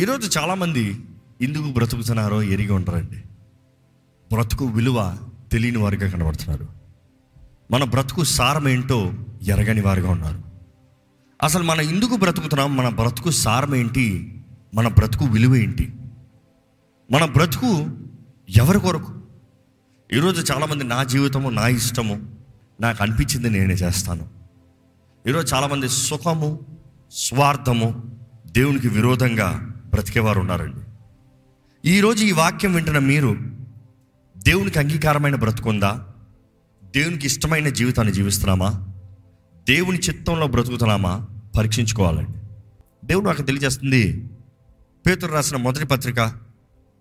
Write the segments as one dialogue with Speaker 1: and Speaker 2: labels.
Speaker 1: ఈరోజు చాలామంది ఎందుకు బ్రతుకుతున్నారో ఎరిగి ఉంటారండి బ్రతుకు విలువ తెలియని వారిగా కనబడుతున్నారు. మన బ్రతుకు సారం ఏంటో ఎరగని వారిగా ఉన్నారు. అసలు మనం ఎందుకు బ్రతుకుతున్నాం? మన బ్రతుకు సారం ఏంటి? మన బ్రతుకు విలువ ఏంటి? మన బ్రతుకు ఎవరి కొరకు? ఈరోజు చాలామంది నా జీవితము నా ఇష్టము నాకు అనిపించింది నేనే చేస్తాను. ఈరోజు చాలామంది సుఖము స్వార్థము దేవునికి విరోధంగా బ్రతికేవారు ఉన్నారండి ఈరోజు ఈ వాక్యం వింటున్న మీరు దేవునికి అంగీకారమైన బ్రతుకుందా? దేవునికి ఇష్టమైన జీవితాన్ని జీవిస్తున్నామా? దేవుని చిత్తంలో బ్రతుకుతున్నామా? పరీక్షించుకోవాలండి. దేవుడు నాకు తెలియజేస్తుంది పేతురు రాసిన మొదటి పత్రిక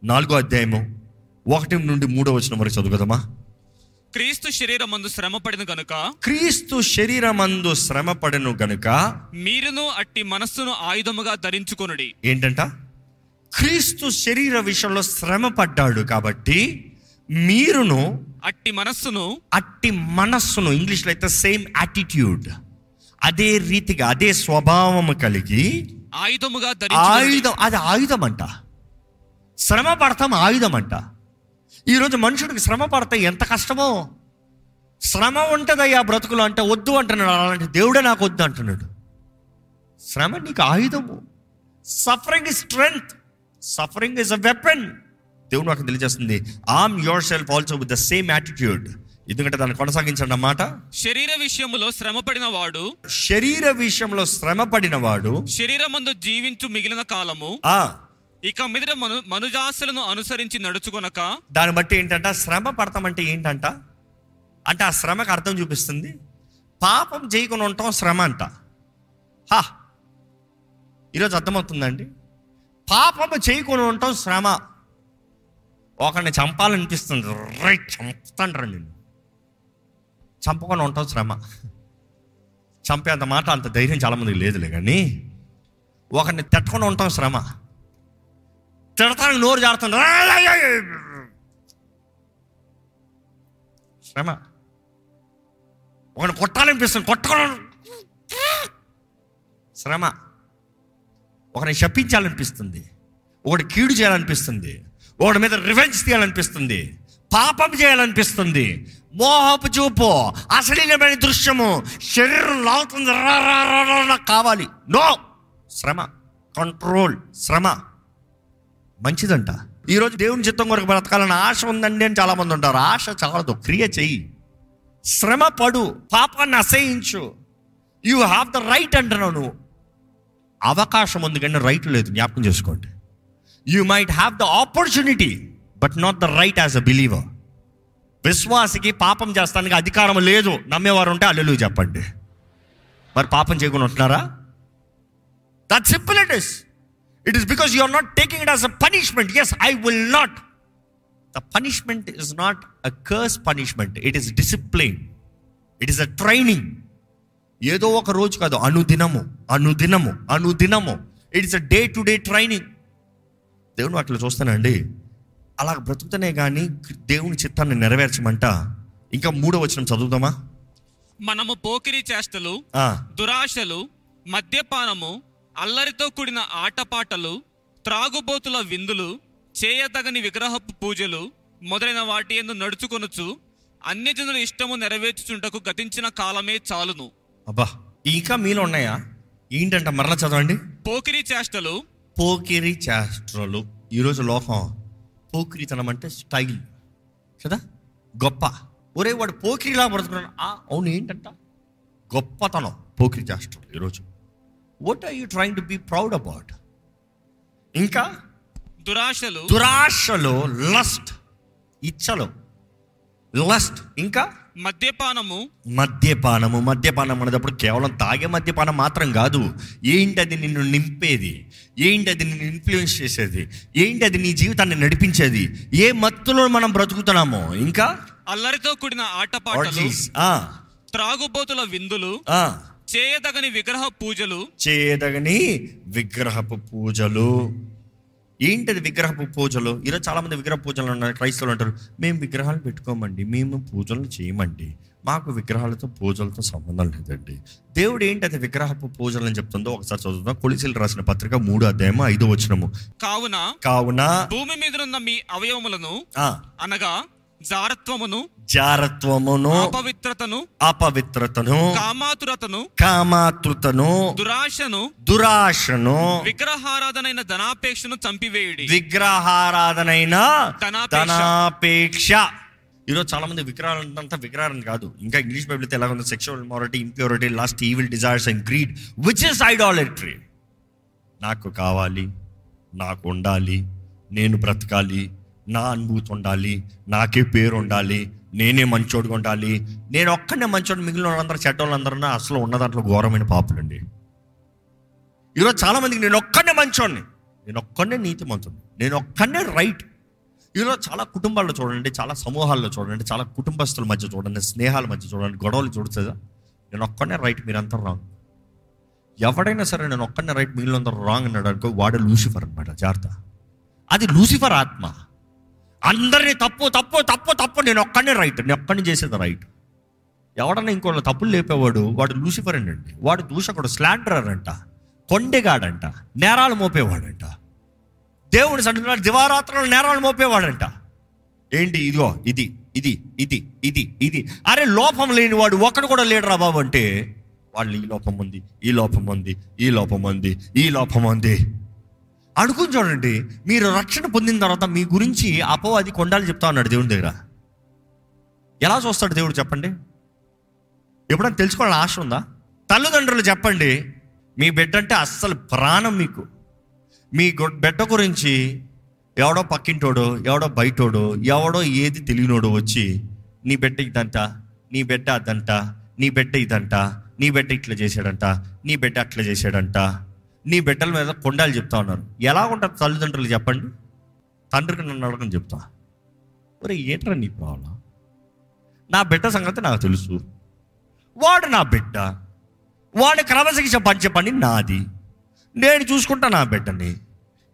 Speaker 1: నాలుగో అధ్యాయము ఒకటి నుండి మూడో వచ్చిన వరకు చదువుకదమ్మా
Speaker 2: క్రీస్తు శరీరమందు శ్రమ పడిన గనుక
Speaker 1: క్రీస్తు శరీరమందు శ్రమ పడను గనుక
Speaker 2: మీరును అట్టి మనస్సును ఆయుధముగా ధరించుకొనుడి.
Speaker 1: ఏంటంట? క్రీస్తు శరీర విషయంలో శ్రమ పడ్డాడు కాబట్టి మీరును
Speaker 2: అట్టి మనస్సును
Speaker 1: అట్టి మనస్సును ఇంగ్లీష్లో అయితే సేమ్ యాటిట్యూడ్ అదే రీతిగా అదే స్వభావం కలిగి
Speaker 2: ఆయుధముగా
Speaker 1: ఆయుధం అది ఆయుధం అంట శ్రమ పడతాం ఆయుధం అంట ఈరోజు మనుషుడికి శ్రమ పడితే ఎంత కష్టమో? శ్రమ ఉంటుందయ్యా బ్రతుకులు అంటే వద్దు అంటున్నాడు. అలాంటి దేవుడే నాకు వద్దు అంటున్నాడు. శ్రమ నీకు ఆయుధము. Suffering strength suffering is a weapon దేవుడు నాకు తెలియజేస్తుంది arm yourself also with the same attitude ఎందుకంటే దాన్ని కొనసాగించండి అన్నమాట.
Speaker 2: శరీర విషయములో శ్రమ పడిన వాడు
Speaker 1: శరీర విషయంలో శ్రమ పడిన వాడు
Speaker 2: శరీరమందు జీవించు మిగిలిన కాలము
Speaker 1: ఆ
Speaker 2: ఇక మీద మను మనుజాసులను అనుసరించి నడుచుకొనక
Speaker 1: దాన్ని బట్టి ఏంటంట? శ్రమ పడతామంటే ఏంటంట? అంటే ఆ శ్రమకు అర్థం చూపిస్తుంది పాపం చేయకుండా ఉంటాం శ్రమ అంట. హా! ఈరోజు అర్థమవుతుందండి పాపము చేయకుండా ఉండటం శ్రమ. ఒకరిని చంపాలనిపిస్తుంది. రైట్ చంపుతాండ్రా నేను చంపకుండా ఉంటాం శ్రమ. చంపేంత మాట అంత ధైర్యం చాలామందికి లేదులే కానీ ఒకరిని తిట్టకుండా ఉంటాం శ్రమ. తిడతానికి నోరు జారుతుంది. శ్రమ. ఒకరిని కొట్టాలనిపిస్తుంది. కొట్టుకోవడం శ్రమ. ఒకరిని శపించాలనిపిస్తుంది. ఒకటి కీడు చేయాలనిపిస్తుంది. ఒకటి మీద రివెంజ్ తీయాలనిపిస్తుంది. పాపం చేయాలనిపిస్తుంది. మోహపు చూపు అశ్లీలమైన దృశ్యము శరీరం లాగుతుంది. నాకు కావాలి. నో! శ్రమ. కంట్రోల్. శ్రమ. మంచిదంట. ఈరోజు దేవుని చిత్తం కొరకు బ్రతకాలని ఆశ ఉందండి అని చాలా మంది ఉంటారు. ఆశ చాలదు. క్రియ చెయ్యి. శ్రమ పడు. పాపాన్ని అసహించు. యూ హ్యావ్ ద రైట్ అంటున్నావు నువ్వు. అవకాశం ఉంది కానీ రైట్ లేదు. జ్ఞాపకం చేసుకోండి. You might have the opportunity but not the right as a believer విశ్వాసికి పాపం చేస్తానికి అధికారం లేదు. నమ్మేవారు ఉంటే అల్లెలు చెప్పండి. మరి పాపం చేయకుండా ఉంటున్నారా? That simple it is it is because you are not taking it as a punishment as I will not the punishment is not a curse punishment it is discipline it is a training ఏదో ఒక రోజు కాదు అనుదినము అనుదినము అనుదినము. It is a day to day training దేవుని అట్లా చూస్తానండి. అలా బ్రతుకుతనే కానీ దేవుని చిత్తాన్ని నెరవేర్చమంట. ఇంకా మూడో వచనం చదువుదామా?
Speaker 2: మనము పోకిరి చేష్టలు దురాశలు మద్యపానము అల్లరితో కూడిన ఆటపాటలు త్రాగుబోతుల విందులు చేయతగని విగ్రహపు పూజలు మొదలైన వాటి ఎందు నడుచుకొనుచు అన్యజనుల ఇష్టము నెరవేర్చుచుంటకు గతించిన కాలమే చాలును.
Speaker 1: అబ్బా. ఇంకా మీలో ఉన్నాయా? ఏంటంట మరలా చదవండి?
Speaker 2: పోకిరి చేష్టలు.
Speaker 1: పోకిరి చేష్టలు. ఈరోజు లోకం పోకిరితనం అంటే స్టైల్. కదా? గొప్ప. ఒరే వాడు పోకిరిలా బ్రతుకున్నాడు. ఆ, అవును ఏంటంట? గొప్పతనం పోకిరి చేష్టలు ఈరోజు. What are you trying to be proud about ఇంకా?
Speaker 2: దురాశలు.
Speaker 1: దురాశలో లస్ట్ ఇచ్చలు. లస్ట్ ఇంకా?
Speaker 2: మద్యపానము.
Speaker 1: మద్యపానము మద్యపానం అనేటప్పుడు కేవలం తాగే మద్యపానం మాత్రం కాదు. ఏంటి అది నిన్ను నింపేది? ఏంటి అది నిన్ను ఇన్ఫ్లుయెన్స్ చేసేది? ఏంటి అది నీ జీవితాన్ని నడిపించేది? ఏ మత్తులో మనం బ్రతుకుతున్నామో? ఇంకా?
Speaker 2: అల్లరితో కూడిన ఆటపాటలు
Speaker 1: orgies. ఆ,
Speaker 2: త్రాగుబోతుల విందులు
Speaker 1: ఆ,
Speaker 2: చేయదగని విగ్రహ పూజలు.
Speaker 1: చేయదగని విగ్రహపు పూజలు. ఏంటది విగ్రహపు పూజలు? ఈరోజు చాలా మంది విగ్రహ పూజలు ఉన్నారు క్రైస్తవులు అంటారు మేము విగ్రహాలు పెట్టుకోమండి మేము పూజలు చేయమండి. మాకు విగ్రహాలతో పూజలతో సంబంధం లేదండి. దేవుడు ఏంటి అది విగ్రహపు పూజలు అని చెప్తుందో ఒకసారి చదువుతాం కొలిసిలు రాసిన పత్రిక మూడు అధ్యాయం ఐదో వచనము.
Speaker 2: కావున
Speaker 1: కావున
Speaker 2: భూమి మీదనున్న మీ అవయవములను అనగా జారత్వమును
Speaker 1: జారత్వమును
Speaker 2: అపవిత్రతను
Speaker 1: అపవిత్రతను
Speaker 2: కామాతురతను
Speaker 1: కామాతృతను
Speaker 2: దురాశను
Speaker 1: దురాశను
Speaker 2: విగ్రహారాధనైన ధనాపేక్షను చంపివేయుడి.
Speaker 1: విగ్రహారాధనైన
Speaker 2: ధనాపేక్ష.
Speaker 1: ఈరోజు చాలా మంది విగ్రహాలు అంతా విగ్రహాలు కాదు. ఇంకా ఇంగ్లీష్ బైబిల్ అయితే ఎలా ఉంది sexual immorality impurity lust evil desires and greed which is idolatry నాకు కావాలి నాకు ఉండాలి నేను బ్రతకాలి నా అనుభూతి ఉండాలి నాకే పేరు ఉండాలి నేనే మంచోడుగా ఉండాలి. నేను ఒక్కనే మంచోడు మిగిలిన వాళ్ళందరూ చెడ్డోళ్ళందరూ అసలు ఉన్న దాంట్లో ఘోరమైన పాపులండి. ఈరోజు చాలామందికి నేను ఒక్కనే మంచోడిని నేను ఒక్కనే నీతి మంచుని నేను ఒక్కనే రైట్ ఈరోజు చాలా కుటుంబాల్లో చూడండి చాలా సమూహాల్లో చూడండి చాలా కుటుంబస్తుల మధ్య చూడండి స్నేహాల మధ్య చూడండి గొడవలు చూడుతుందా నేను ఒక్కనే రైట్ మీరంతా రాంగ్ ఎవడైనా సరే నేను ఒక్కనే రైట్ మిగిలినందరూ రాంగ్ అన్నాడు అనుకో వాడు లూసిఫర్ అనమాట జాగ్రత్త. అది లూసిఫర్ ఆత్మ. అందరినీ తప్పు తప్పు తప్పు తప్పు. నేను ఒక్కనే రైట్ నేను ఒక్కడిని చేసేది రైట్ ఎవడన్నా ఇంకో తప్పులు లేపేవాడు వాడు లూసిఫర్ అండి వాడు దూషకుడు స్లాండరర్ అంట కొండెగాడంట నేరాలు మోపేవాడంట. దేవుడు సన్నిధిలో దివారాత్రులు నేరాలు మోపేవాడంట. ఏంటి ఇదిగో ఇది ఇది ఇది ఇది ఇది. అరే లోపం లేని వాడు ఒక్కడు కూడా లేడరా బాబు అంటే వాళ్ళు ఈ లోపం ఉంది ఈ లోపం ఉంది ఈ లోపం ఉంది ఈ లోపం ఉంది. అడుగుని చూడండి. మీరు రక్షణ పొందిన తర్వాత మీ గురించి అపవాది కొండాలు చెప్తా ఉన్నాడు దేవుని దగ్గర. ఎలా చూస్తాడు దేవుడు చెప్పండి? ఎప్పుడైనా తెలుసుకోవాలని ఆశ ఉందా? తల్లిదండ్రులు చెప్పండి మీ బిడ్డ అంటే అస్సలు ప్రాణం మీకు. మీ బిడ్డ గురించి ఎవడో పక్కింటోడో ఎవడో బయటోడో ఎవడో ఏది తెలియనోడో వచ్చి నీ బిడ్డ ఇదంట నీ బిడ్డ అదంట నీ బిడ్డ ఇదంట నీ బిడ్డ ఇట్లా చేశాడంట నీ బిడ్డ అట్లా చేశాడంట నీ బిడ్డల మీద కొండాలు చెప్తా ఉన్నారు. ఎలా ఉంటారు తల్లిదండ్రులు చెప్పండి? తండ్రికి నన్ను అడగని చెప్తా. ఒరే ఏంట్రా నీ ప్రాబ్లం? నా బిడ్డ సంగతి నాకు తెలుసు. వాడు నా బిడ్డ. వాడి క్రమశిక్ష పంచే పని నాది. నేను చూసుకుంటా నా బిడ్డని.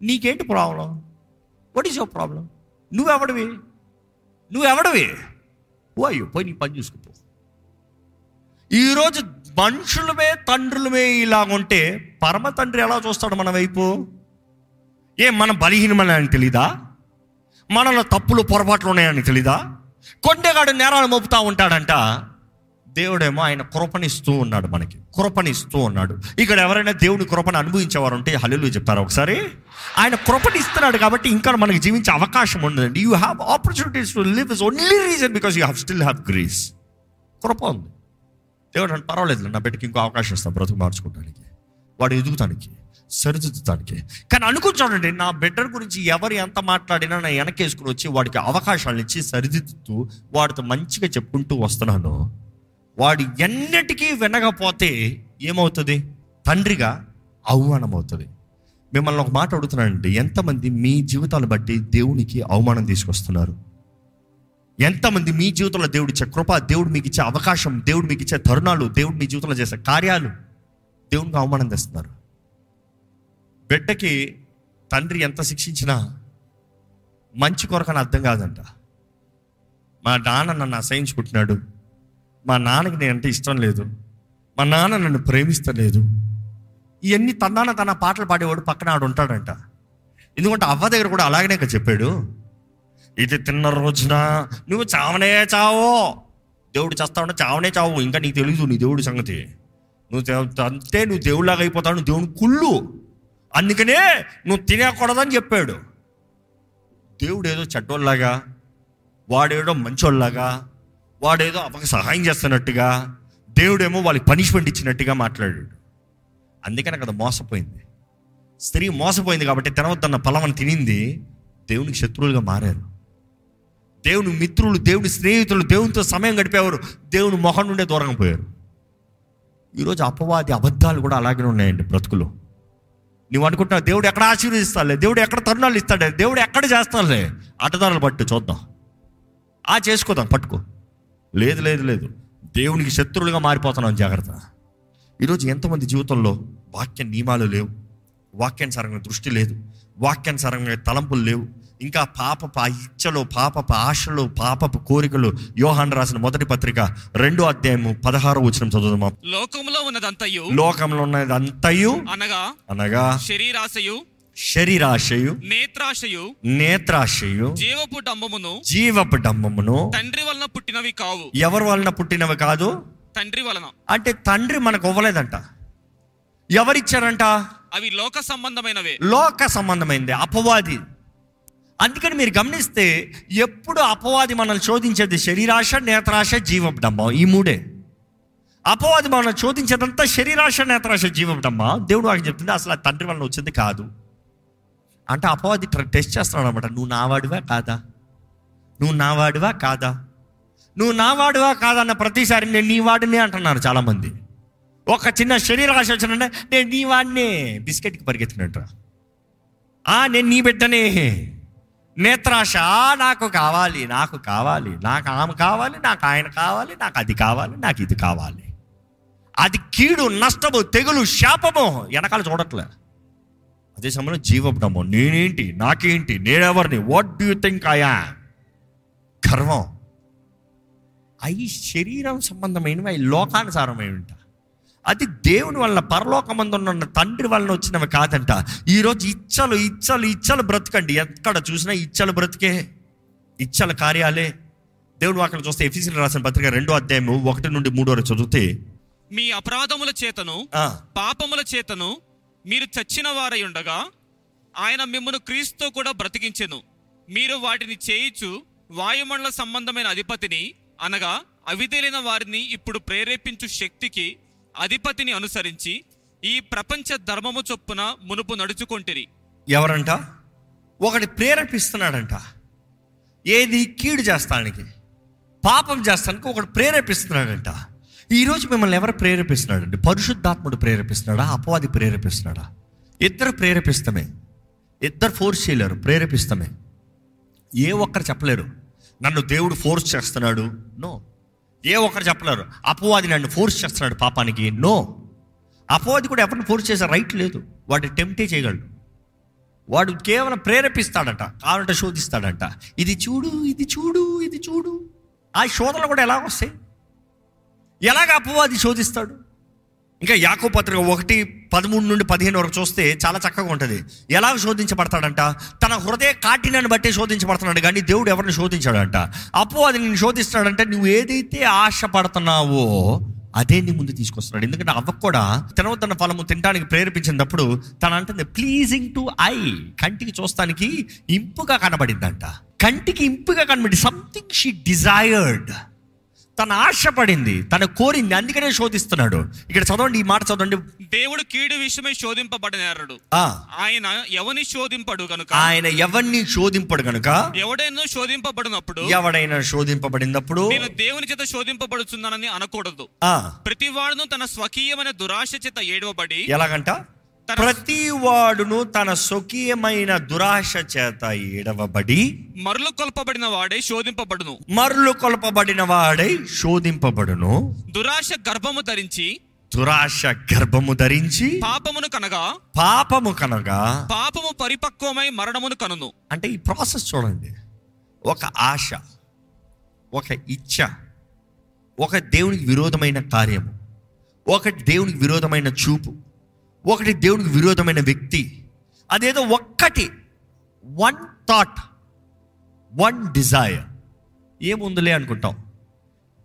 Speaker 1: నీకేంటి problem? What is your problem నువ్వెవడివి? నువ్వెవడివి? ఓ అయ్యో పోయి నీ పని చూసుకోపో ఈరోజు మనుషులమే తండ్రులమే ఇలా ఉంటే పరమ తండ్రి ఎలా చూస్తాడు మన వైపు? ఏ మన బలహీనమని ఆయన తెలీదా? మనలో తప్పులు పొరపాట్లు ఉన్నాయని తెలీదా? కొండగాడు నేరాలు మోపుతా ఉంటాడంట. దేవుడేమో ఆయన కృపణిస్తూ ఉన్నాడు మనకి కృపణిస్తూ ఉన్నాడు. ఇక్కడ ఎవరైనా దేవుని కృపను అనుభవించేవారు ఉంటే హల్లు చెప్తారు ఒకసారి. ఆయన కృపణిస్తున్నాడు కాబట్టి ఇంకా మనకి జీవించే అవకాశం ఉండదండి you have opportunities to live is only reason because you have still have grace కృప ఉంది. దేవుడు అంటే పర్వాలేదు నా బిడ్డకి ఇంకో అవకాశం ఇస్తాను బ్రతుకు మార్చుకోవడానికి వాడు ఎదుగుతానికి సరిదిద్దుతానికి. కానీ అనుకుని నా బిడ్డ గురించి ఎవరు ఎంత మాట్లాడినా నా వెనకేసుకుని వచ్చి వాడికి అవకాశాలు ఇచ్చి సరిదిద్దుతూ వాడితో మంచిగా చెప్పుకుంటూ వస్తున్నాను. వాడు ఎన్నటికీ వినకపోతే ఏమవుతుంది? తండ్రిగా అవమానం అవుతుంది మిమ్మల్ని ఒక మాట అడుగుతున్నానండి ఎంతమంది మీ జీవితాలు బట్టి దేవునికి అవమానం తీసుకొస్తున్నారు? ఎంతమంది మీ జీవితంలో దేవుడు ఇచ్చే కృప దేవుడు మీకు ఇచ్చే అవకాశం దేవుడు మీకు ఇచ్చే తరుణాలు దేవుడు మీ జీవితంలో చేసే కార్యాలు దేవునికి అవమానం తెస్తున్నారు. బిడ్డకి తండ్రి ఎంత శిక్షించినా మంచి కొరకని అర్థం కాదంట. మా నాన్న నన్ను అసహించుకుంటున్నాడు. మా నాన్నకి నేనంటే ఇష్టం లేదు. మా నాన్న నన్ను ప్రేమిస్తలేదు. ఇవన్నీ తన్నాన తన పాటలు పాడేవాడు పక్కన ఆడు ఉంటాడంట. ఎందుకంటే అవ్వ దగ్గర కూడా అలాగనే చెప్పాడు. ఇది తిన్న రోజున? నువ్వు చావనే చావు. దేవుడు చేస్తావు చావనే చావు. ఇంకా నీకు తెలియదు నీ దేవుడి సంగతి. నువ్వు అంతే నువ్వు దేవుడిలాగా అయిపోతావు నువ్వు దేవుని కుళ్ళు. అందుకనే నువ్వు తినకూడదని చెప్పాడు. దేవుడు ఏదో చెడ్డోళ్ళలాగా వాడేదో మంచోళ్ళలాగా వాడేదో అప్పకి సహాయం చేస్తున్నట్టుగా దేవుడేమో వాళ్ళకి పనిష్మెంట్ ఇచ్చినట్టుగా మాట్లాడాడు. అందుకని అక్కడ మోసపోయింది. స్త్రీ మోసపోయింది కాబట్టి తినవద్దన్న ఫలమని తినింది. దేవునికి శత్రువులుగా మారారు. దేవుని మిత్రులు దేవుని స్నేహితులు దేవునితో సమయం గడిపేవారు. దేవుని మొహం నుండే దూరంగా పోయారు. ఈరోజు అపవాది అబద్ధాలు కూడా అలాగే ఉన్నాయండి బ్రతుకులో. నువ్వు అనుకుంటున్నావు దేవుడు ఎక్కడ ఆశీర్వదిస్తాలే దేవుడు ఎక్కడ తరుణాలు ఇస్తాడే దేవుడు ఎక్కడ చేస్తాలే అటదారులు పట్టు చూద్దాం. ఆ చేసుకోదాం పట్టుకో. లేదు లేదు లేదు. దేవునికి శత్రువులుగా మారిపోతున్నాం జాగ్రత్త. ఈరోజు ఎంతమంది జీవితంలో వాక్య నియమాలు లేవు. వాక్యానుసారంగా దృష్టి లేదు. వాక్యానుసారంగా తలంపులు లేవు. ఇంకా పాపపు ఇచ్చలు పాపపు ఆశలు పాపపు కోరికలు యోహాన్ రాసిన మొదటి పత్రిక రెండో అధ్యాయము పదహారో వచ్చిన చదువుదామా?
Speaker 2: లోకంలో ఉన్నదంతయు
Speaker 1: లోకంలో ఉన్నది అంతయు
Speaker 2: అనగా
Speaker 1: అనగా
Speaker 2: శరీరాశయు
Speaker 1: శరీరాశయు
Speaker 2: నేత్రాశయు
Speaker 1: నేత్రాశయు
Speaker 2: జీవపు డంబమును
Speaker 1: జీవపు డంబమును
Speaker 2: తండ్రి వలన పుట్టినవి కావు.
Speaker 1: ఎవరి వలన పుట్టినవి కాదు?
Speaker 2: తండ్రి వలన.
Speaker 1: అంటే తండ్రి మనకు ఇవ్వలేదంట. ఎవరిచ్చారంట?
Speaker 2: అవి లోక సంబంధమైనవే.
Speaker 1: లోక సంబంధమైంది అపవాది. అందుకని మీరు గమనిస్తే ఎప్పుడు అపవాది మనల్ని శోధించేది శరీరాశ నేత్రాశ జీవపడమ్మ ఈ మూడే. అపవాది మనల్ని శోధించేదంతా శరీరాశ నేత్రాశ జీవపడమ్మ దేవుడు వాకి చెప్తుంది అసలు తండ్రి వలన వచ్చింది కాదు. అంటే అపవాది టెస్ట్ చేస్తున్నాడు అనమాట నువ్వు నావాడివా కాదా? నువ్వు నావాడివా కాదా? నువ్వు నావాడివా కాదా? అన్న ప్రతిసారి నేను నీ వాడిని అంటున్నారు చాలామంది. ఒక చిన్న శరీరాశ వచ్చినంటే నేను నీ వాడినే. బిస్కెట్కి పరిగెత్తినట్టు ఆ నేను నీ బిడ్డనే. నేత్రాశ నాకు కావాలి నాకు కావాలి నాకు ఆమె కావాలి నాకు ఆయన కావాలి నాకు అది కావాలి నాకు ఇది కావాలి. అది కీడు నష్టము తెగులు శాపము వెనకాల చూడట్లే. అదే సమయంలో జీవబ్రహ్మం నేనేంటి నాకేంటి నేనెవరిని? వాట్ డూ యూ థింక్ ఆయా గర్వం. అవి శరీరం సంబంధమైనవి అవి లోకానుసారమైనవి ఉంటా అది దేవుని వల్ల పరలోకమందున్న తండ్రి వలన వచ్చినవి కాదంట. ఈరోజు ఇచ్చలు ఇచ్చలు ఇచ్చలు బ్రతకండి. ఎక్కడ చూసినా ఇచ్చలు బ్రతికే ఇచ్చల కార్యాలే. దేవుడు అక్కడ చూస్తే ఎఫీసీలు రాసిన పత్రిక రెండో అధ్యాయము ఒకటి నుండి మూడు చదివితే
Speaker 2: మీ అపరాధముల చేతను పాపముల చేతను మీరు చచ్చిన వారై ఉండగా ఆయన మిమ్మను క్రీస్తు కూడా బ్రతికించెను. మీరు వాటిని చేయిచు వాయుమండల సంబంధమైన అధిపతిని అనగా అవిధేలైన వారిని ఇప్పుడు ప్రేరేపించు శక్తికి అధిపతిని అనుసరించి ఈ ప్రపంచ ధర్మము చొప్పున మునుపు నడుచుకొంటిరి.
Speaker 1: ఎవరంట? ఒకటి ప్రేరేపిస్తున్నాడంట. ఏది కీడు చేస్తానికి పాపం చేస్తానికి ఒకటి ప్రేరేపిస్తున్నాడంట. ఈరోజు మిమ్మల్ని ఎవరు ప్రేరేపిస్తున్నాడండి? పరిశుద్ధాత్ముడు ప్రేరేపిస్తున్నాడా? అపవాది ప్రేరేపిస్తున్నాడా? ఇద్దరు ప్రేరేపిస్తామే. ఇద్దరు ఫోర్స్ చేయలేరు ప్రేరేపిస్తామే. ఏ ఒక్కరు చెప్పలేరు. నన్ను దేవుడు ఫోర్స్ చేస్తున్నాడు. నో. ఏ ఒక్కరు చెప్పలేరు. అపవాది నన్ను ఫోర్స్ చేస్తున్నాడు పాపానికి. నో అపవాది కూడా ఎవరిని ఫోర్స్ చేసే రైట్ లేదు. వాడు టెంప్టే చేయగలడు. వాడు కేవలం ప్రేరేపిస్తాడంట. కావాలంటే శోధిస్తాడంట. ఇది చూడు ఇది చూడు ఇది చూడు. ఆ శోధనలు కూడా ఎలా వస్తాయి ఎలాగ అపవాది శోధిస్తాడు? ఇంకా యాకో పత్రిక ఒకటి పదమూడు నుండి పదిహేను వరకు చూస్తే చాలా చక్కగా ఉంటుంది. ఎలా శోధించబడతాడంట? తన హృదయ కాఠినాన్ని బట్టే శోధించబడుతున్నాడు కానీ దేవుడు ఎవరిని శోధించాడంట? అపో అది నేను శోధిస్తాడంటే నువ్వు ఏదైతే ఆశపడుతున్నావో అదే నీ ముందు తీసుకొస్తున్నాడు. ఎందుకంటే అవ్వ కూడా తినవద్దన్న ఫలము తినడానికి ప్రేరేపించినప్పుడు తన అంటుంది ప్లీజింగ్ టు ఐ కంటికి చూస్తానికి ఇంపుగా కనబడిందంట. కంటికి ఇంపుగా కనబడి సంథింగ్ షీ డిజైర్డ్ తన ఆశపడింది తన కోరింది అందుకనే శోధిస్తున్నాడు. ఇక్కడ చదవండి ఈ మాట చదవండి.
Speaker 2: దేవుడు కీడు విషయమై శోధింపబడినారడు ఆయన ఎవని శోధింపడు గనుక?
Speaker 1: ఆయన ఎవరిని శోధింపడు గనుక?
Speaker 2: ఎవడైనా శోధింపబడినప్పుడు
Speaker 1: ఎవడైనా శోధింపబడినప్పుడు
Speaker 2: నేను దేవుని చేత శోధింపబడుచున్నానని అనకూడదు.
Speaker 1: ఆ,
Speaker 2: ప్రతివాడును తన స్వకీయమైన దురాశ చేత ఏడవబడి
Speaker 1: ఎలాగంట? ప్రతి వాడును తన స్వకీయమైన దురాశ చేత ఏడవబడి
Speaker 2: మరలు కొల్పబడిన వాడే శోధింపబడును.
Speaker 1: మరలు కొలపబడిన వాడై శోధింపబడును.
Speaker 2: దురాశ గర్భము ధరించి
Speaker 1: దురాశ గర్భము ధరించి
Speaker 2: పాపమును కనగా
Speaker 1: పాపము కనగా
Speaker 2: పాపము పరిపక్వమై మరణమును కనును.
Speaker 1: అంటే ఈ ప్రాసెస్ చూడండి. ఒక ఆశ ఒక ఇచ్చ ఒక దేవునికి విరోధమైన కార్యము ఒకటి దేవునికి విరోధమైన చూపు. ఒకటి దేవునికి విరోధమైన వ్యక్తి. అదేదో ఒక్కటి. వన్ థాట్ వన్ డిజైర్ ఏముందిలే అనుకుంటాం.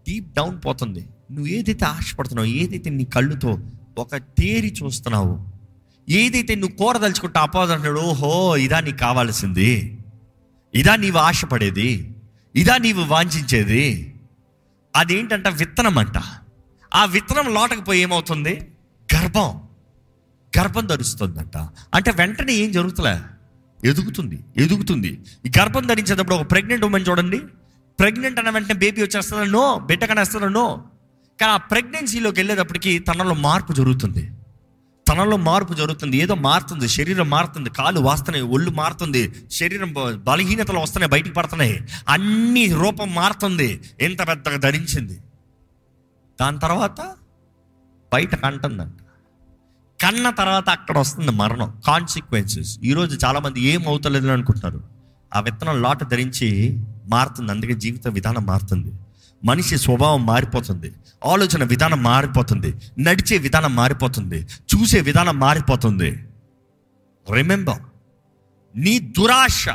Speaker 1: డీప్ డౌన్ పోతుంది. నువ్వు ఏదైతే ఆశపడుతున్నావు ఏదైతే నీ కళ్ళుతో ఒక తేరి చూస్తున్నావు ఏదైతే నువ్వు కోరదలుచుకుంటా అపోదంటాడు ఓహో ఇదా నీకు కావాల్సింది. ఇదా నీవు ఆశపడేది. ఇదా నీవు వాంఛించేది. అదేంటంట విత్తనం అంట. ఆ విత్తనం లోటకపోయి ఏమవుతుంది? గర్భం. గర్భం ధరిస్తుందంట. అంటే వెంటనే ఏం జరుగుతులే? ఎదుగుతుంది ఎదుగుతుంది. ఈ గర్భం ధరించేటప్పుడు ఒక ప్రెగ్నెంట్ ఉమెన్ చూడండి. ప్రెగ్నెంట్ అన్న వెంటనే బేబీ వచ్చేస్తుందా? నో బిడ్డ కనేస్తుందా? నో కానీ ఆ ప్రెగ్నెన్సీలోకి వెళ్ళేటప్పటికి తనలో మార్పు జరుగుతుంది. తనలో మార్పు జరుగుతుంది. ఏదో మారుతుంది. శరీరం మారుతుంది. కాలు వాస్తున్నాయి. ఒళ్ళు మారుతుంది. శరీరం బలహీనతలు వస్తున్నాయి. బయటికి పడుతున్నాయి. అన్ని రూపం మారుతుంది. ఎంత పెద్దగా ధరించింది. దాని తర్వాత బయట కంటుందంట. కన్న తర్వాత అక్కడ వస్తుంది మరణం కాన్సిక్వెన్సెస్ ఈరోజు చాలామంది ఏం అవుతలేదు అనుకుంటున్నారు ఆ విత్తనం లాట ధరించి మారుతుంది అందుకే జీవిత విధానం మారుతుంది. మనిషి స్వభావం మారిపోతుంది ఆలోచన విధానం మారిపోతుంది నడిచే విధానం మారిపోతుంది చూసే విధానం మారిపోతుంది. రిమెంబర్ నీ దురాశ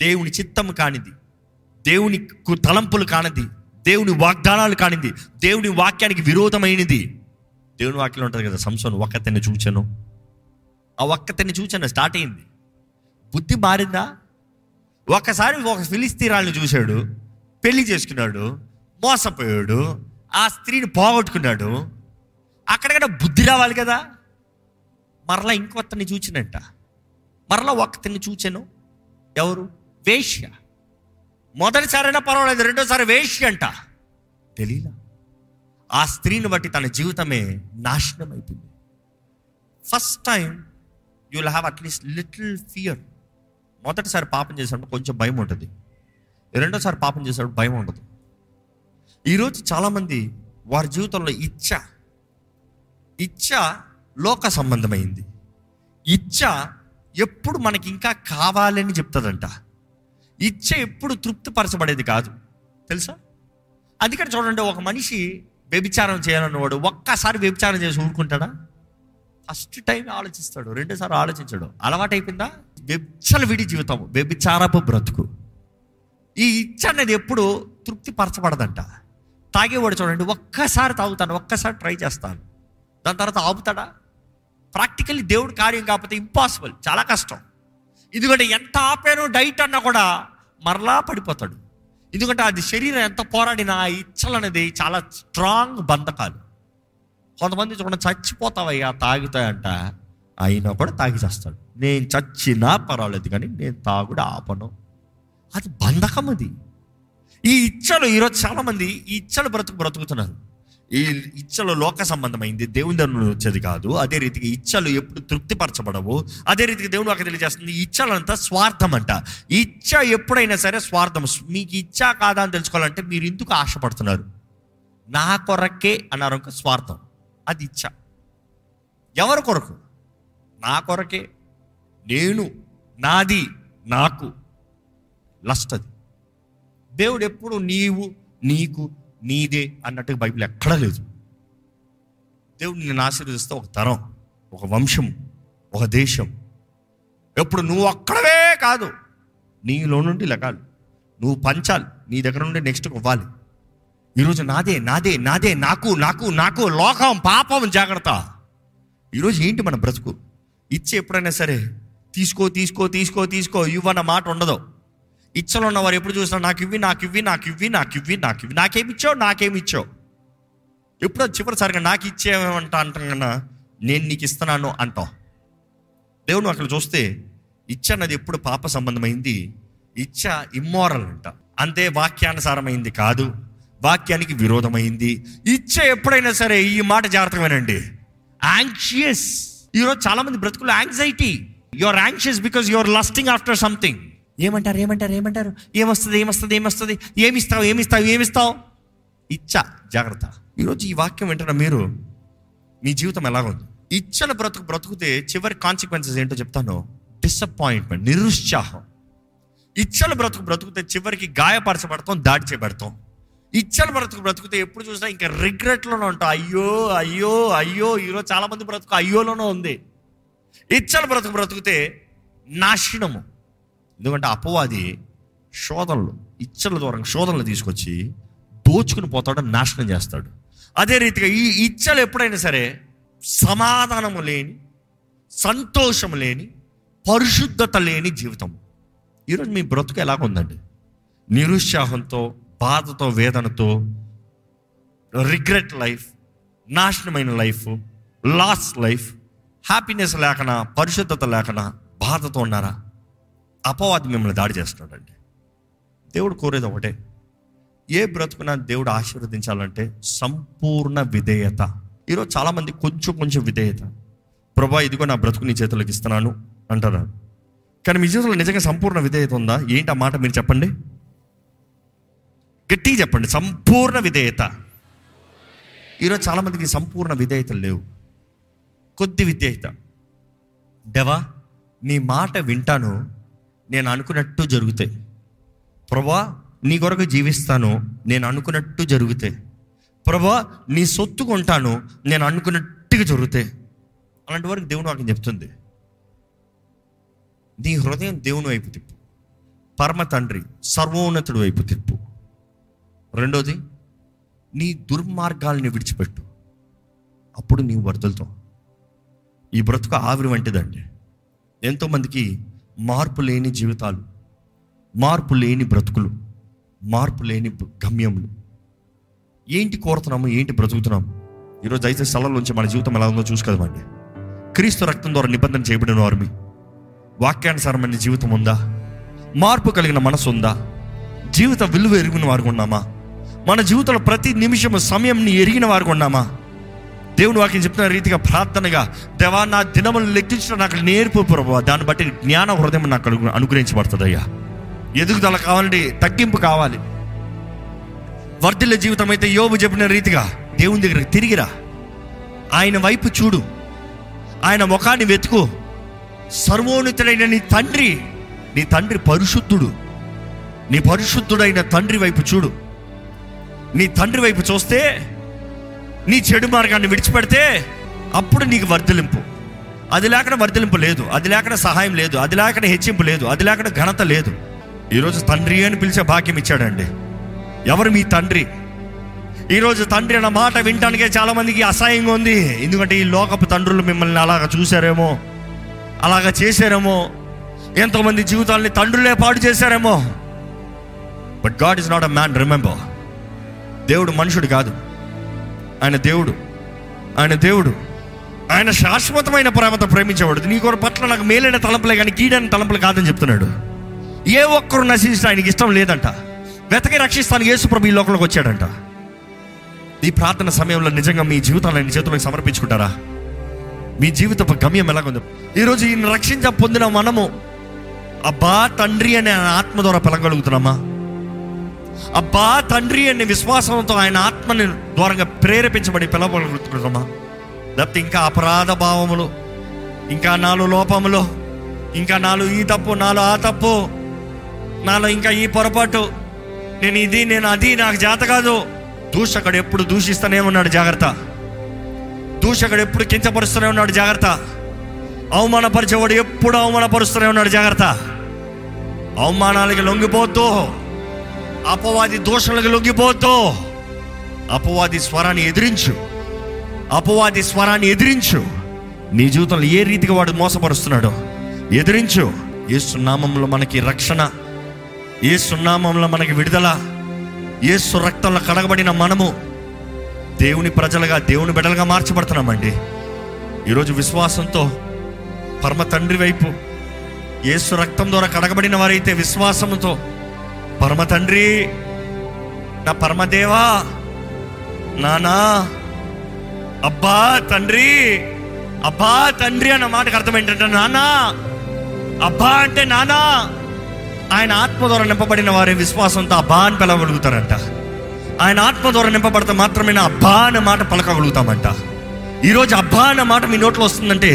Speaker 1: దేవుని చిత్తం కానిది దేవుని కు- తలంపులు కానిది దేవుని వాగ్దానాలు కానిది దేవుని వాక్యానికి విరోధమైనది. దేవుని వాక్యంలో ఉంటుంది కదా సంసోను ఒక్కతని చూచాను. ఆ ఒక్కతని చూచాను స్టార్ట్ అయింది. బుద్ధి మారిందా? ఒకసారి ఒక ఫిలిస్తీరాల్ని చూశాడు పెళ్ళి చేసుకున్నాడు మోసపోయాడు ఆ స్త్రీని పోగొట్టుకున్నాడు. అక్కడక్కడ బుద్ధి రావాలి కదా? మరలా ఇంకొత్తని చూచినంట. మరలా ఒక్కతని చూచాను. ఎవరు? వేశ్య. మొదటిసారైనా పర్వాలేదు రెండోసారి వేష్య అంట. తెలియలా ఆ స్త్రీని బట్టి తన జీవితమే నాశనం అయిపోయింది first time you will have at least little fear మొదటిసారి పాపం చేసినప్పుడు కొంచెం భయం ఉంటుంది. రెండోసారి పాపం చేసినప్పుడు భయం ఉండదు. ఈరోజు చాలామంది వారి జీవితంలో ఇచ్చ ఇచ్చ లోక సంబంధమైంది. ఇచ్చ ఎప్పుడు మనకి ఇంకా కావాలని చెప్తుందంట. ఇచ్చ ఎప్పుడు తృప్తిపరచబడేది కాదు. తెలుసా? అందుకని చూడండి ఒక మనిషి వ్యభిచారం చేయాలన్నవాడు ఒక్కసారి వ్యభిచారం చేసి ఊరుకుంటాడా? ఫస్ట్ టైం ఆలోచిస్తాడు రెండోసారి ఆలోచించాడు. అలవాటైపోయిందా? అయిపోయిందా విడి జీవితం వ్యభిచారపు బ్రతుకు. ఈ ఇచ్చ అనేది ఎప్పుడు తృప్తిపరచబడదంట. తాగేవాడు చూడండి ఒక్కసారి తాగుతాను ఒక్కసారి ట్రై చేస్తాను. దాని తర్వాత ఆపుతాడా? ప్రాక్టికల్లీ దేవుడు కార్యం కాకపోతే ఇంపాసిబుల్ చాలా కష్టం. ఎందుకంటే ఎంత ఆపానో డైట్ అన్నా కూడా మరలా పడిపోతాడు. ఎందుకంటే అది శరీరం ఎంత పోరాడినా ఆ ఇచ్చలు అనేది చాలా స్ట్రాంగ్ బంధకాలు. కొంతమంది చూడండి చచ్చిపోతావయ్యా తాగుతాయంట. అయినా కూడా తాగి చేస్తాడు. నేను చచ్చినా పర్వాలేదు కానీ నేను తాగుడు ఆపను. అది బంధకం అది. ఈ ఇచ్చలు ఈరోజు చాలామంది ఈ ఇచ్చలు బ్రతుకు బ్రతుకుతున్నారు. ఈ ఇచ్చలు లోక సంబంధమైంది దేవుని దగ్గర నుండి వచ్చేది కాదు. అదే రీతికి ఇచ్చలు ఎప్పుడు తృప్తిపరచబడవు. అదే రీతికి దేవుడు ఒక తెలియజేస్తుంది ఈ ఇచ్చలంతా స్వార్థం అంట ఇచ్చ ఎప్పుడైనా సరే స్వార్థం. మీకు ఇచ్చ కాదా అని తెలుసుకోవాలంటే మీరు ఎందుకు ఆశపడుతున్నారు? నా కొరకే అన్నారు ఒక స్వార్థం. అది ఇచ్చ. ఎవరి కొరకు? నా కొరకే. నేను నాది నాకు. లస్ట్ అది. దేవుడు ఎప్పుడు నీవు నీకు నీదే అన్నట్టుగా బైబిల్ ఎక్కడా లేదు. దేవుడు నేను ఆశీర్వదిస్తే ఒక తరం ఒక వంశం ఒక దేశం. ఎప్పుడు నువ్వు అక్కడవే కాదు. నీలో నుండి లెగాలి నువ్వు పంచాలి. నీ దగ్గర నుండి నెక్స్ట్ ఇవ్వాలి. ఈరోజు నాదే నాదే నాదే నాకు నాకు నాకు లోకం పాపం జాగ్రత్త. ఈరోజు ఏంటి మన బ్రతుకు? ఇచ్చి ఎప్పుడైనా సరే తీసుకో తీసుకో తీసుకో తీసుకో ఇవ్వన్న మాట ఉండదు. ఇచ్చలో ఉన్నవారు ఎప్పుడు చూసినా నాకు ఇవి నాకు ఇవి నాకు ఇవి నాకు ఇవి నాకు ఇవి నాకేమి ఇచ్చావు నాకేమి ఇచ్చావు. ఎప్పుడో చివరిసారిగా నాకు ఇచ్చేమంట అంటున్నా నేను నీకు ఇస్తున్నాను అంటావు దేవుడు అక్కడ చూస్తే ఇచ్చ అన్నది ఎప్పుడు పాప సంబంధమైంది? ఇచ్చ ఇమ్మోరల్ అంట. అంతే వాక్యానుసారమైంది కాదు వాక్యానికి విరోధమైంది. ఇచ్చ ఎప్పుడైనా సరే ఈ మాట జాగ్రత్తమేనండి వినండి యాంగ్షియస్ ఈరోజు చాలామంది బ్రతుకులు anxiety your anxious because your lusting after something ఏమంటారు ఏమంటారు ఏమంటారు? ఏమొస్తుంది ఏమొస్తుంది ఏమొస్తుంది? ఏమిస్తావు ఏమిస్తావు ఏమిస్తావు? ఇచ్చా జాగ్రత్త. ఈరోజు ఈ వాక్యం వింటున్న మీరు మీ జీవితం ఎలాగుంది? ఇచ్చల బ్రతుకు బ్రతుకుతే చివరి కాన్సిక్వెన్సెస్ ఏంటో చెప్తాను. డిసప్పాయింట్మెంట్ నిరుత్సాహం. ఇచ్చల బ్రతుకు బ్రతుకుతే చివరికి గాయపరచబడతాం దాడి చేయబడతాం. ఇచ్చల బ్రతుకు బ్రతుకుతే ఎప్పుడు చూసినా ఇంకా రిగ్రెట్లోనే ఉంటాం. అయ్యో అయ్యో అయ్యో ఈరోజు చాలామంది బ్రతుకు అయ్యోలోనే ఉంది. ఇచ్చల బ్రతుకు బ్రతుకుతే నాశనము. ఎందుకంటే అపవాది శోధనలు ఇచ్చల ద్వారా శోధనలు తీసుకొచ్చి దోచుకుని పోతాడు నాశనం చేస్తాడు. అదే రీతిగా ఈ ఇచ్చలు ఎప్పుడైనా సరే సమాధానము లేని సంతోషము లేని పరిశుద్ధత లేని జీవితం. ఈరోజు మీ బ్రతుకు ఎలాగుందండి నిరుత్సాహంతో బాధతో వేదనతో రిగ్రెట్ లైఫ్ నాశనమైన లైఫ్ లాస్ లైఫ్ హ్యాపీనెస్ లేకనా పరిశుద్ధత లేకనా బాధతో ఉన్నారా? అపవాది మిమ్మల్ని దాడి చేస్తున్నాడండి దేవుడు కోరేది ఒకటే ఏ బ్రతుకున దేవుడు ఆశీర్వదించాలంటే సంపూర్ణ విధేయత. ఈరోజు చాలామంది కొంచెం కొంచెం విధేయత. ప్రభా ఇదిగో నా బ్రతుకు నీ చేతులకు ఇస్తున్నాను అంటారు. కానీ మీ జీవితంలో నిజంగా సంపూర్ణ విధేయత ఉందా? ఏంటి ఆ మాట మీరు చెప్పండి. గట్టిగా చెప్పండి సంపూర్ణ విధేయత. ఈరోజు చాలామందికి సంపూర్ణ విధేయతలు లేవు. కొద్ది విధేయత. దేవా నీ మాట వింటాను నేను అనుకున్నట్టు జరుగుతాయి. ప్రభా నీ కొరకు జీవిస్తాను నేను అనుకున్నట్టు జరుగుతాయి. ప్రభా నీ సొత్తు కొంటాను నేను అనుకున్నట్టుగా జరుగుతాయి. అలాంటి వరకు దేవుడు వాకి చెప్తుంది. నీ హృదయం దేవుని వైపు తిప్పు. పరమ తండ్రి సర్వోన్నతుడి వైపు తిప్పు. రెండోది నీ దుర్మార్గాల్ని విడిచిపెట్టు. అప్పుడు నీవు వరదలతో ఈ బ్రతుకు ఆవిరి వంటిదండి. ఎంతోమందికి మార్పు లేని జీవితాలు మార్పు లేని బ్రతుకులు మార్పు లేని గమ్యములు. ఏంటి కోరుతున్నాము? ఏంటి బ్రతుకుతున్నాము? ఈరోజు అయితే స్థలంలోంచి మన జీవితం ఎలా ఉందో చూసుకోదామండి క్రీస్తు రక్తం ద్వారా నిబంధన చేయబడిన వారిమి. వాక్యానుసారమైన జీవితం ఉందా? మార్పు కలిగిన మనసు ఉందా? జీవిత విలువ ఎరిగిన వారు ఉన్నామా? మన జీవితంలో ప్రతి నిమిషము సమయంని ఎరిగిన వారు ఉన్నామా? దేవుని వాక్యం చెప్తున్న రీతిగా ప్రార్థనగా దేవా నా దినములు లెక్కించడం నాకు నేర్పు ప్రభావ. దాన్ని బట్టి జ్ఞాన హృదయం నాకు అను అనుగ్రహించబడుతుంది అయ్యా ఎదుగుదల కావాలంటే తగ్గింపు కావాలి. వర్ధిల్ల జీవితం అయితే యోబు చెప్పిన రీతిగా దేవుని దగ్గరికి తిరిగిరా ఆయన వైపు చూడు. ఆయన ముఖాన్ని వెతుకు. సర్వోన్నతుడైన నీ తండ్రి నీ తండ్రి పరిశుద్ధుడు. నీ పరిశుద్ధుడైన తండ్రి వైపు చూడు. నీ తండ్రి వైపు చూస్తే నీ చెడు మార్గాన్ని విడిచిపెడితే అప్పుడు నీకు వర్ధలింపు అది లేకుండా వర్ధలింపు లేదు. అది లేకుండా సహాయం లేదు. అది లేకుండా హెచ్చింపు లేదు. అది లేకుండా ఘనత లేదు. ఈరోజు తండ్రి అని పిలిచే భాగ్యం ఇచ్చాడండి. ఎవరు మీ తండ్రి? ఈరోజు తండ్రి అన్న మాట వినటానికే చాలామందికి అసహ్యంగా ఉంది. ఎందుకంటే ఈ లోకపు తండ్రులు మిమ్మల్ని అలాగ చూశారేమో అలాగ చేశారేమో ఎంతోమంది జీవితాల్ని తండ్రులే పాడు చేశారేమో. But God is not a man remember దేవుడు మనుషుడు కాదు. ఆయన దేవుడు. ఆయన దేవుడు. ఆయన శాశ్వతమైన ప్రేమతో ప్రేమించేవాడు. నీ కొర పట్ల నాకు మేలైన తలంపులే కానీ కీడైన తలంపులు కాదని చెప్తున్నాడు. ఏ ఒక్కరు నశించడం ఆయనకి ఇష్టం లేదంట. వెతకి రక్షిస్తాను యేసుప్రభు ఈ లోకంలోకి వచ్చాడంట. ఈ ప్రార్థన సమయంలో నిజంగా మీ జీవితాన్ని ఆయన చేతులకు సమర్పించుకుంటారా? మీ జీవితపు గమ్యం ఎలాగుంది? ఈరోజు ఈయన రక్షించ పొందిన మనము అబ్బా తండ్రి అనే ఆయన ఆత్మ ద్వారా పిలగలుగుతున్నామా అబ్బా తండ్రి అనే విశ్వాసంతో ఆయన ఆత్మని ద్వారంగా ప్రేరేపించబడి పిలవగలుగుతున్నామా లేకపోతే ఇంకా అపరాధ భావములు ఇంకా నాలుగు లోపములు ఇంకా నాలుగు ఈ తప్పు నాలో ఆ తప్పు నాలో ఇంకా ఈ పొరపాటు నేను ఇది నేను అది నాకు జాత కాదు. దూషకుడు ఎప్పుడు దూషిస్తూనే ఉన్నాడు జాగ్రత్త. దూషకుడు ఎప్పుడు కించపరుస్తూనే ఉన్నాడు జాగ్రత్త. అవమానపరిచేవాడు ఎప్పుడు అవమానపరుస్తూనే ఉన్నాడు జాగ్రత్త. అవమానాలకి లొంగిపోతూ అపవాది దోషణలకు లొంగిపోద్దు అపవాది స్వరాన్ని ఎదిరించు. అపవాది స్వరాన్ని ఎదిరించు. నీ జీవితంలో ఏ రీతిగా వాడు మోసపరుస్తున్నాడు ఎదిరించు. ఏ సున్నామంలో మనకి రక్షణ. ఏ సున్నామంలో మనకి విడుదల. ఏ రక్తంలో కడగబడిన మనము దేవుని ప్రజలుగా దేవుని బిడ్డలుగా మార్చబడుతున్నామండి. ఈరోజు విశ్వాసంతో పరమ తండ్రి వైపు ఏసు రక్తం ద్వారా కడగబడిన వారైతే విశ్వాసంతో పరమ తండ్రి నా పరమదేవా నానా అబ్బా తండ్రి అబ్బా తండ్రి అన్న మాటకు అర్థం ఏంటంటే నానా అబ్బా అంటే నానా. ఆయన ఆత్మ ద్వారా నింపబడిన వారి విశ్వాసంతో అబ్బా అని పిలవగలుగుతారంట. ఆయన ఆత్మ ద్వారా నింపబడితే మాత్రమే నా అబ్బా అనే మాట పలకగలుగుతామంట. ఈరోజు అబ్బా అన్న మాట మీ నోట్లో వస్తుందంటే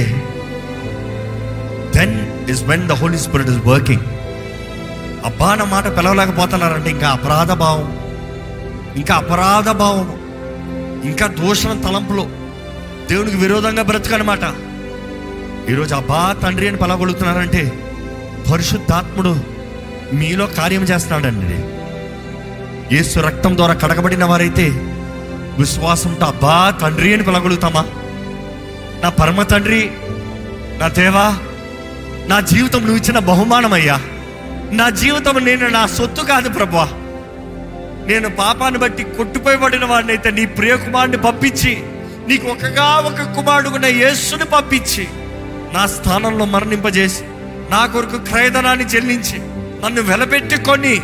Speaker 1: then is when the holy spirit is working అబ్బా అన్న మాట పిలవలేకపోతున్నారంటే ఇంకా అపరాధ భావం. ఇంకా అపరాధ భావం. ఇంకా దూషణ తలంపులో. దేవునికి విరోధంగా బ్రతకనమాట. ఈరోజు అబ్బా తండ్రి అని పిలవగలుగుతున్నారంటే పరిశుద్ధాత్ముడు మీలో కార్యం చేస్తున్నాడండి. యేసు రక్తం ద్వారా కడగబడిన వారైతే విశ్వాసంతో అబ్బా తండ్రి అని పిలగలుగుతామా నా పరమ తండ్రి నా దేవా నా జీవితం నువ్వు ఇచ్చిన బహుమానమయ్యా. నా జీవితం నేను నా సొత్తు కాదు ప్రభా. నేను పాపాన్ని బట్టి కొట్టుపోయబడిన వాడిని అయితే నీ ప్రియ కుమారుని పంపించి నీకు ఒకగా ఒక కుమారుడుకున్న యేసుని పంపించి నా స్థానంలో మరణింపజేసి నా కొరకు క్రయధనాన్ని చెల్లించి నన్ను వెలపెట్టుకొని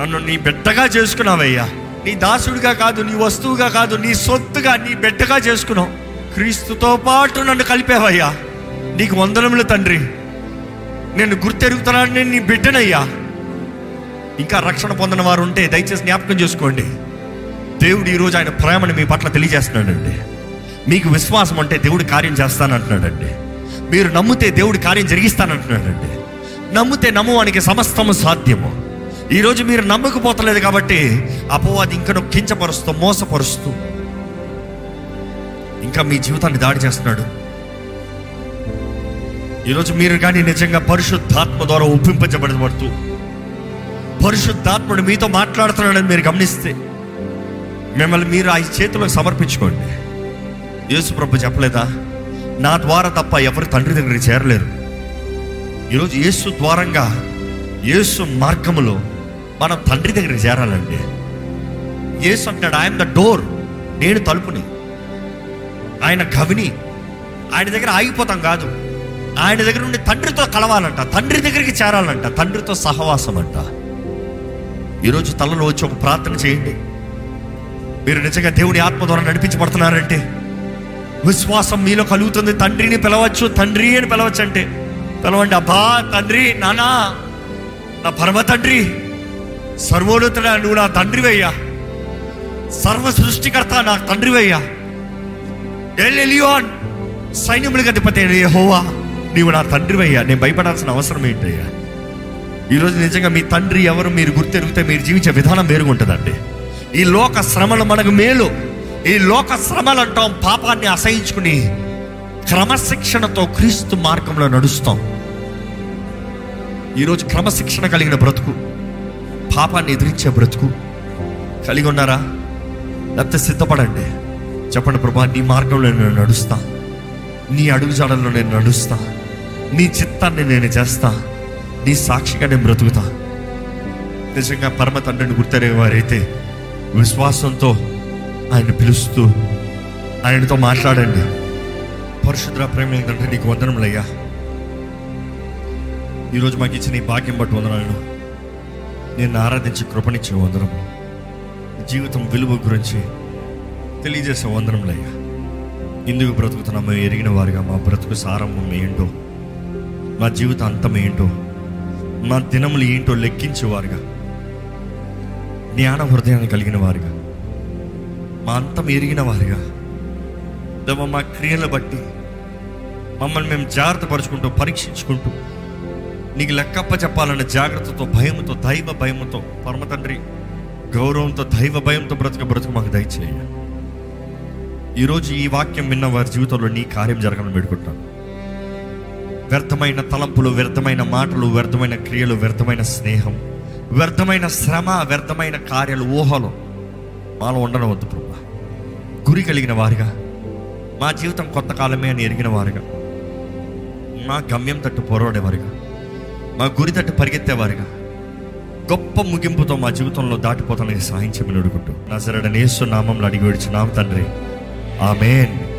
Speaker 1: నన్ను నీ బిడ్డగా చేసుకున్నావయ్యా. నీ దాసుడిగా కాదు నీ వస్తువుగా కాదు నీ సొత్తుగా నీ బిడ్డగా చేసుకున్నావు. క్రీస్తుతో పాటు నన్ను కలిపావయ్యా. నీకు వందనములు తండ్రి. నేను గుర్తెరుగుతున్నాను నేను నీ బిడ్డనయ్యా. ఇంకా రక్షణ పొందిన వారు ఉంటే దయచేసి జ్ఞాపకం చేసుకోండి. దేవుడు ఈరోజు ఆయన ప్రేమను మీ పట్ల తెలియజేస్తున్నాడండి. మీకు విశ్వాసం అంటే దేవుడు కార్యం చేస్తానంటున్నాడండి. మీరు నమ్మితే దేవుడు కార్యం జరిగిస్తానంటున్నాడండి. నమ్మితే నమ్మువానికి సమస్తము సాధ్యము. ఈరోజు మీరు నమ్మకపోతలేదు కాబట్టి అపవాది ఇంకను కించపరుస్తూ మోసపరుస్తూ ఇంకా మీ జీవితాన్ని దాడి చేస్తున్నాడు. ఈరోజు మీరు కానీ నిజంగా పరిశుద్ధాత్మ ద్వారా ఒప్పింపజబడబడుతూ పరిశుద్ధాత్ముడు మీతో మాట్లాడుతున్నాడని మీరు గమనిస్తే మిమ్మల్ని మీరు ఆ చేతులకు సమర్పించుకోండి. యేసు ప్రభు చెప్పలేదా? నా ద్వారా తప్ప ఎవరు తండ్రి దగ్గరికి చేరలేరు. ఈరోజు యేసు ద్వారంగా యేసు మార్గములో మనం తండ్రి దగ్గరికి చేరాలండి. యేసు అంటాడు ఐఎమ్ ద డోర్ నేను తలుపుని. ఆయన కవిని. ఆయన దగ్గర ఆగిపోతాం కాదు. ఆయన దగ్గర నుండి తండ్రితో కలవాలంట తండ్రి దగ్గరికి చేరాలంట తండ్రితో సహవాసం అంట ఈరోజు తలలో వచ్చి ఒక ప్రార్థన చేయండి. మీరు నిజంగా దేవుని ఆత్మ ద్వారా నడిపించబడుతున్నారంటే విశ్వాసం మీలో కలుగుతుంది. తండ్రిని పిలవచ్చు తండ్రి అని పిలవచ్చు అంటే పిలవండి అబ్బా తండ్రి నానా నా పరమ తండ్రి సర్వోన్నతుడా నువ్వు నా తండ్రివయ్యా. సర్వ సృష్టికర్త నా తండ్రివయ్యా. ఎలియోన్ సైన్యములకు అధిపతి హోవా నీవు నా తండ్రివయ్యా. నేను భయపడాల్సిన అవసరం ఏంటయ్యా? ఈరోజు నిజంగా మీ తండ్రి ఎవరు మీరు గుర్తెరిగితే మీరు జీవించే విధానం వేరుగుంటుందండి. ఈ లోక శ్రమలు మనకు మేలు. ఈ లోక శ్రమలు అంటాం పాపాన్ని అసహించుకుని క్రమశిక్షణతో క్రీస్తు మార్గంలో నడుస్తాం. ఈరోజు క్రమశిక్షణ కలిగిన బ్రతుకు పాపాన్ని ఎదిరించే బ్రతుకు కలిగి ఉన్నారా? లేకపోతే సిద్ధపడండి. చెప్పండి ప్రభా నీ మార్గంలో నేను నడుస్తా. నీ అడుగుజాడల్లో నేను నడుస్తా. నీ చిత్తాన్ని నేను చేస్తా. నీ సాక్షిగా నేను బ్రతుకుతా. నిజంగా పరమ తండ్రిని గుర్తెరిగే వారైతే విశ్వాసంతో ఆయన పిలుస్తూ ఆయనతో మాట్లాడండి. పరిశుద్ర ప్రేమ తండ్రి నీకు వందనములయ్యా. ఈరోజు మాకు ఇచ్చిన ఈ భాగ్యం బట్టి వందనాలను. నేను ఆరాధించి కృపణించిన వందనం. జీవితం విలువ గురించి తెలియజేసే వందనములయ్యా. ఎందుకు బ్రతుకుతున్నామో ఎరిగిన వారుగా మా బ్రతుకు సారంభం ఏంటో మా జీవిత అంతం ఏంటో మా దినములు ఏంటో లెక్కించేవారుగా. జ్ఞాన హృదయాన్ని కలిగిన వారుగా. మా అంతం ఎరిగిన వారుగా. దేవ మా క్రియలు బట్టి మమ్మల్ని మేము జాగ్రత్త పరుచుకుంటూ పరీక్షించుకుంటూ నీకు లెక్కప్ప చెప్పాలన్న జాగ్రత్తతో భయంతో దైవ భయంతో పరమ తండ్రి గౌరవంతో దైవ భయంతో బ్రతుక బ్రతుకు మాకు దయచేయ. ఈరోజు ఈ వాక్యం విన్న వారి జీవితంలో నీ కార్యం జరగాలని పెడుకుంటాను వ్యర్థమైన తలంపులు వ్యర్థమైన మాటలు వ్యర్థమైన క్రియలు వ్యర్థమైన స్నేహం వ్యర్థమైన శ్రమ వ్యర్థమైన కార్యాలు ఊహలు మాలో ఉండనవద్దు ప్రభా. గురి కలిగిన వారుగా మా జీవితం కొత్త కాలమే అని ఎరిగిన వారుగా మా గమ్యం తట్టు పోరాడేవారుగా మా గురి తట్టు పరిగెత్తేవారుగా గొప్ప ముగింపుతో మా జీవితంలో దాటిపోతానికి సాయం చేయమని అడుగుంటూ నా సరడనేసు నామంలో అడిగి విడిచి నామ తండ్రి. ఆమెన్.